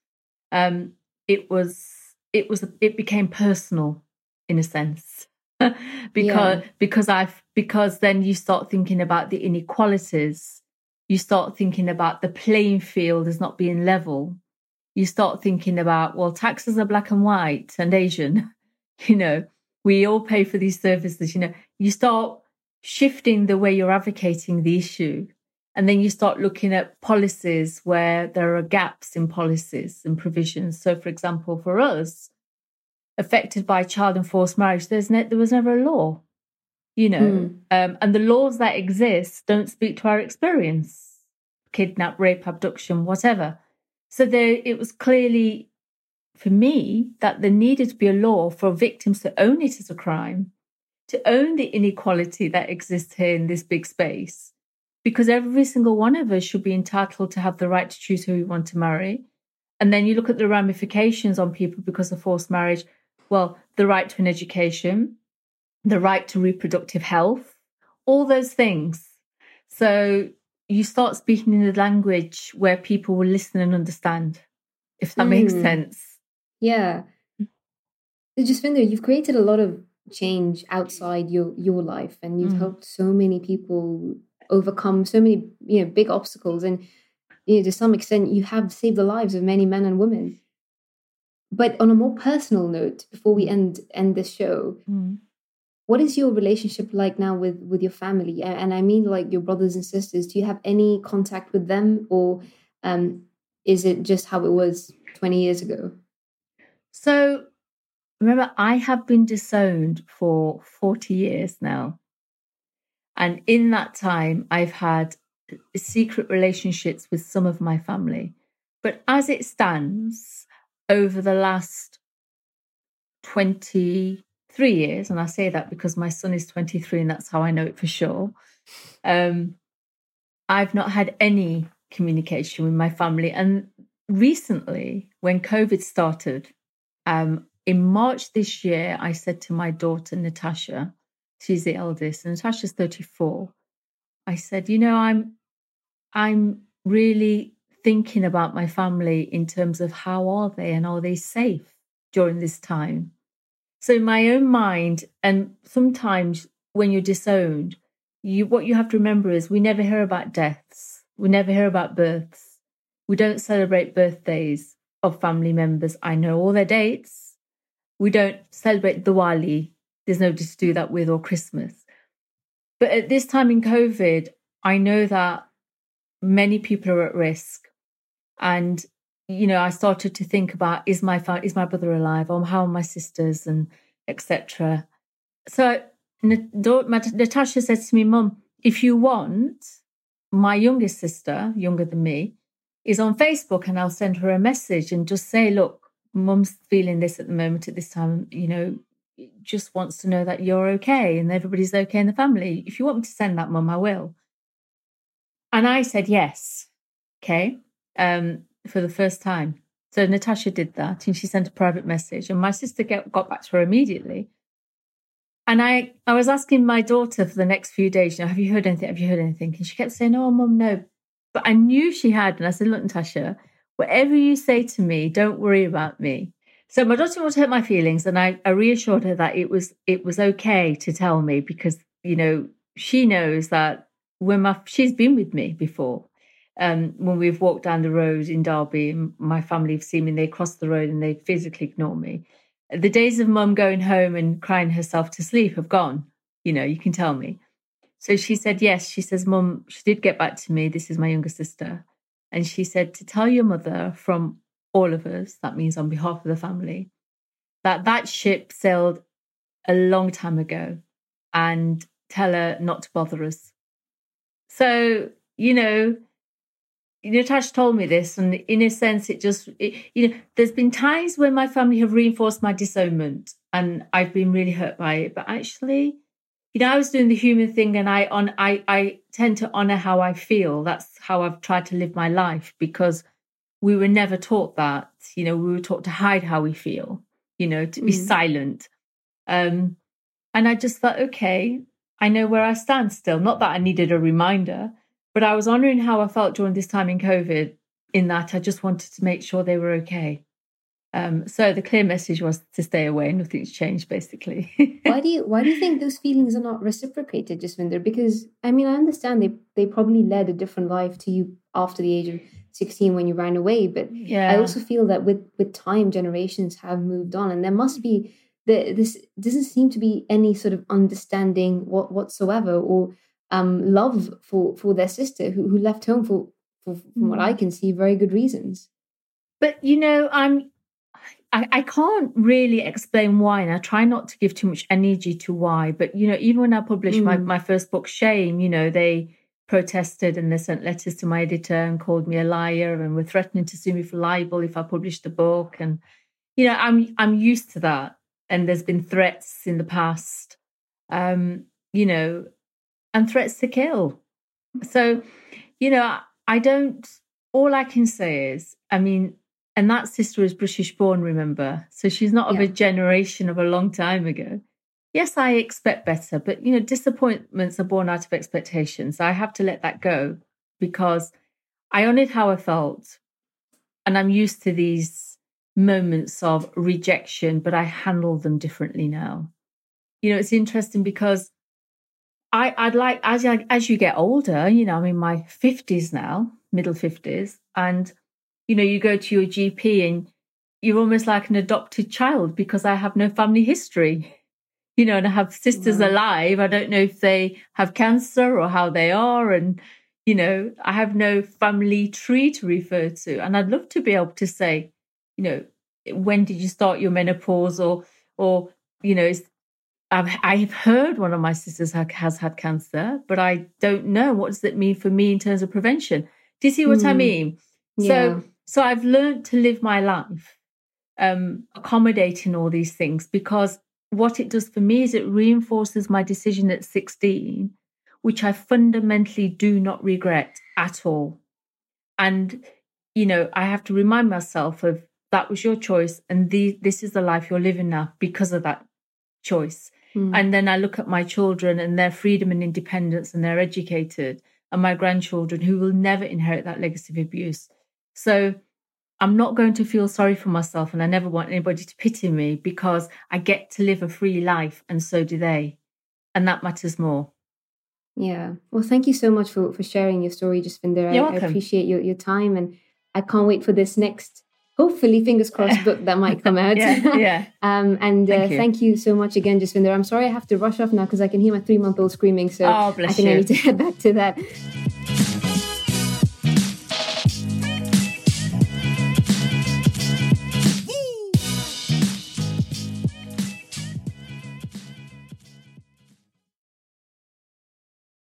um it was it was it became personal in a sense [LAUGHS] because yeah. because i've because then you start thinking about the inequalities you start thinking about the playing field as not being level. You start thinking about, well, taxes are black and white and Asian. [LAUGHS] You know, we all pay for these services. You know, you start shifting the way you're advocating the issue. And then you start looking at policies where there are gaps in policies and provisions. So, for example, for us, affected by child and forced marriage, there's ne- there was never a law, you know, mm. um, and the laws that exist don't speak to our experience, kidnap, rape, abduction, whatever. So there, it was clearly for me that there needed to be a law for victims to own it as a crime, to own the inequality that exists here in this big space, because every single one of us should be entitled to have the right to choose who we want to marry. And then you look at the ramifications on people because of forced marriage. Well, the right to an education, the right to reproductive health, all those things. So you start speaking in a language where people will listen and understand, if that mm. makes sense. Yeah. Jasvinder, you've created a lot of change outside your your life and you've mm. helped so many people overcome so many you know big obstacles and you know to some extent you have saved the lives of many men and women but on a more personal note before we end end this show mm. what is your relationship like now with with your family and i mean like your brothers and sisters do you have any contact with them or um is it just how it was 20 years ago so remember, I have been disowned for 40 years now. And in that time, I've had secret relationships with some of my family. But as it stands, over the last 23 years, and I say that because my son is 23 and that's how I know it for sure, um, I've not had any communication with my family. And recently, when COVID started, um, in March this year, I said to my daughter, Natasha, she's the eldest, and Natasha's 34. I said, you know, I'm I'm really thinking about my family in terms of how are they and are they safe during this time. So in my own mind, and sometimes when you're disowned, you what you have to remember is we never hear about deaths. We never hear about births. We don't celebrate birthdays of family members. I know all their dates. We don't celebrate Diwali. There's nobody to do that with or Christmas. But at this time in COVID, I know that many people are at risk. And, you know, I started to think about is my is my brother alive? Or how are my sisters and etc. So Natasha says to me, Mum, if you want, my youngest sister, younger than me, is on Facebook and I'll send her a message and just say, look, mum's feeling this at the moment at this time, you know, just wants to know that you're okay and everybody's okay in the family. If you want me to send that, mum, I will. And I said yes. Okay. Um, for the first time. So Natasha did that and she sent a private message and my sister get, got back to her immediately. And I, I was asking my daughter for the next few days, you know, have you heard anything? Have you heard anything? And she kept saying, oh, mum, no. But I knew she had. And I said, Look, Natasha, whatever you say to me, don't worry about me. So my daughter to hurt my feelings, and I, I reassured her that it was it was okay to tell me because you know she knows that when my she's been with me before. Um, when we've walked down the road in Derby, my family have seen me, and they cross the road and they physically ignore me. The days of mum going home and crying herself to sleep have gone. You know, you can tell me. So she said, yes. She says, Mum, she did get back to me. This is my younger sister. And she said, to tell your mother from all of us, that means on behalf of the family, that that ship sailed a long time ago and tell her not to bother us. So, you know, Natasha told me this, and in a sense, it just, it, you know, there's been times when my family have reinforced my disownment and I've been really hurt by it. But actually, you know, I was doing the human thing and I on I I tend to honor how I feel. That's how I've tried to live my life because we were never taught that. You know, we were taught to hide how we feel, you know, to be mm. silent. Um and I just thought, okay, I know where I stand still. Not that I needed a reminder, but I was honoring how I felt during this time in COVID, in that I just wanted to make sure they were okay. Um, so the clear message was to stay away. Nothing's changed, basically. [LAUGHS] why do you Why do you think those feelings are not reciprocated, Jasvinder? Because I mean, I understand they they probably led a different life to you after the age of sixteen when you ran away, but yeah. I also feel that with with time, generations have moved on, and there must be the, this doesn't seem to be any sort of understanding what, whatsoever, or um, love for for their sister who, who left home for, for from what I mm. can see very good reasons. But you know, I'm I, I can't really explain why, and I try not to give too much energy to why. But you know, even when I published mm. my, my first book, Shame, you know, they protested and they sent letters to my editor and called me a liar and were threatening to sue me for libel if I published the book. And you know, I'm I'm used to that. And there's been threats in the past, um, you know, and threats to kill. So, you know, I don't. All I can say is, I mean, and that sister is British born, remember? So she's not yeah. of a generation of a long time ago. Yes, I expect better, but you know, disappointments are born out of expectations. I have to let that go because I honored how I felt. And I'm used to these moments of rejection, but I handle them differently now. You know, it's interesting because I, I'd like as as you get older, you know, I'm in my fifties now, middle fifties, and you know, you go to your GP and you're almost like an adopted child because I have no family history. You know, and I have sisters wow. alive. I don't know if they have cancer or how they are. And, you know, I have no family tree to refer to. And I'd love to be able to say, you know, when did you start your menopause or, or, you know, I've, I've heard one of my sisters has had cancer, but I don't know what does it mean for me in terms of prevention. Do you see what mm. I hmm. mean? Yeah. So so I've learned to live my life um, accommodating all these things because what it does for me is it reinforces my decision at 16, which I fundamentally do not regret at all. And, you know, I have to remind myself of that was your choice and the, this is the life you're living now because of that choice. Mm. And then I look at my children and their freedom and independence and they're educated and my grandchildren who will never inherit that legacy of abuse. So I'm not going to feel sorry for myself and I never want anybody to pity me because I get to live a free life and so do they. And that matters more. Yeah. Well, thank you so much for, for sharing your story, Jasvinder. I, I appreciate your, your time and I can't wait for this next, hopefully, fingers crossed, book that might come out. [LAUGHS] yeah. yeah. [LAUGHS] um, and thank, uh, you. thank you so much again, Jasvinder. I'm sorry I have to rush off now because I can hear my three month old screaming. So oh, I think you. I need to [LAUGHS] head back to that.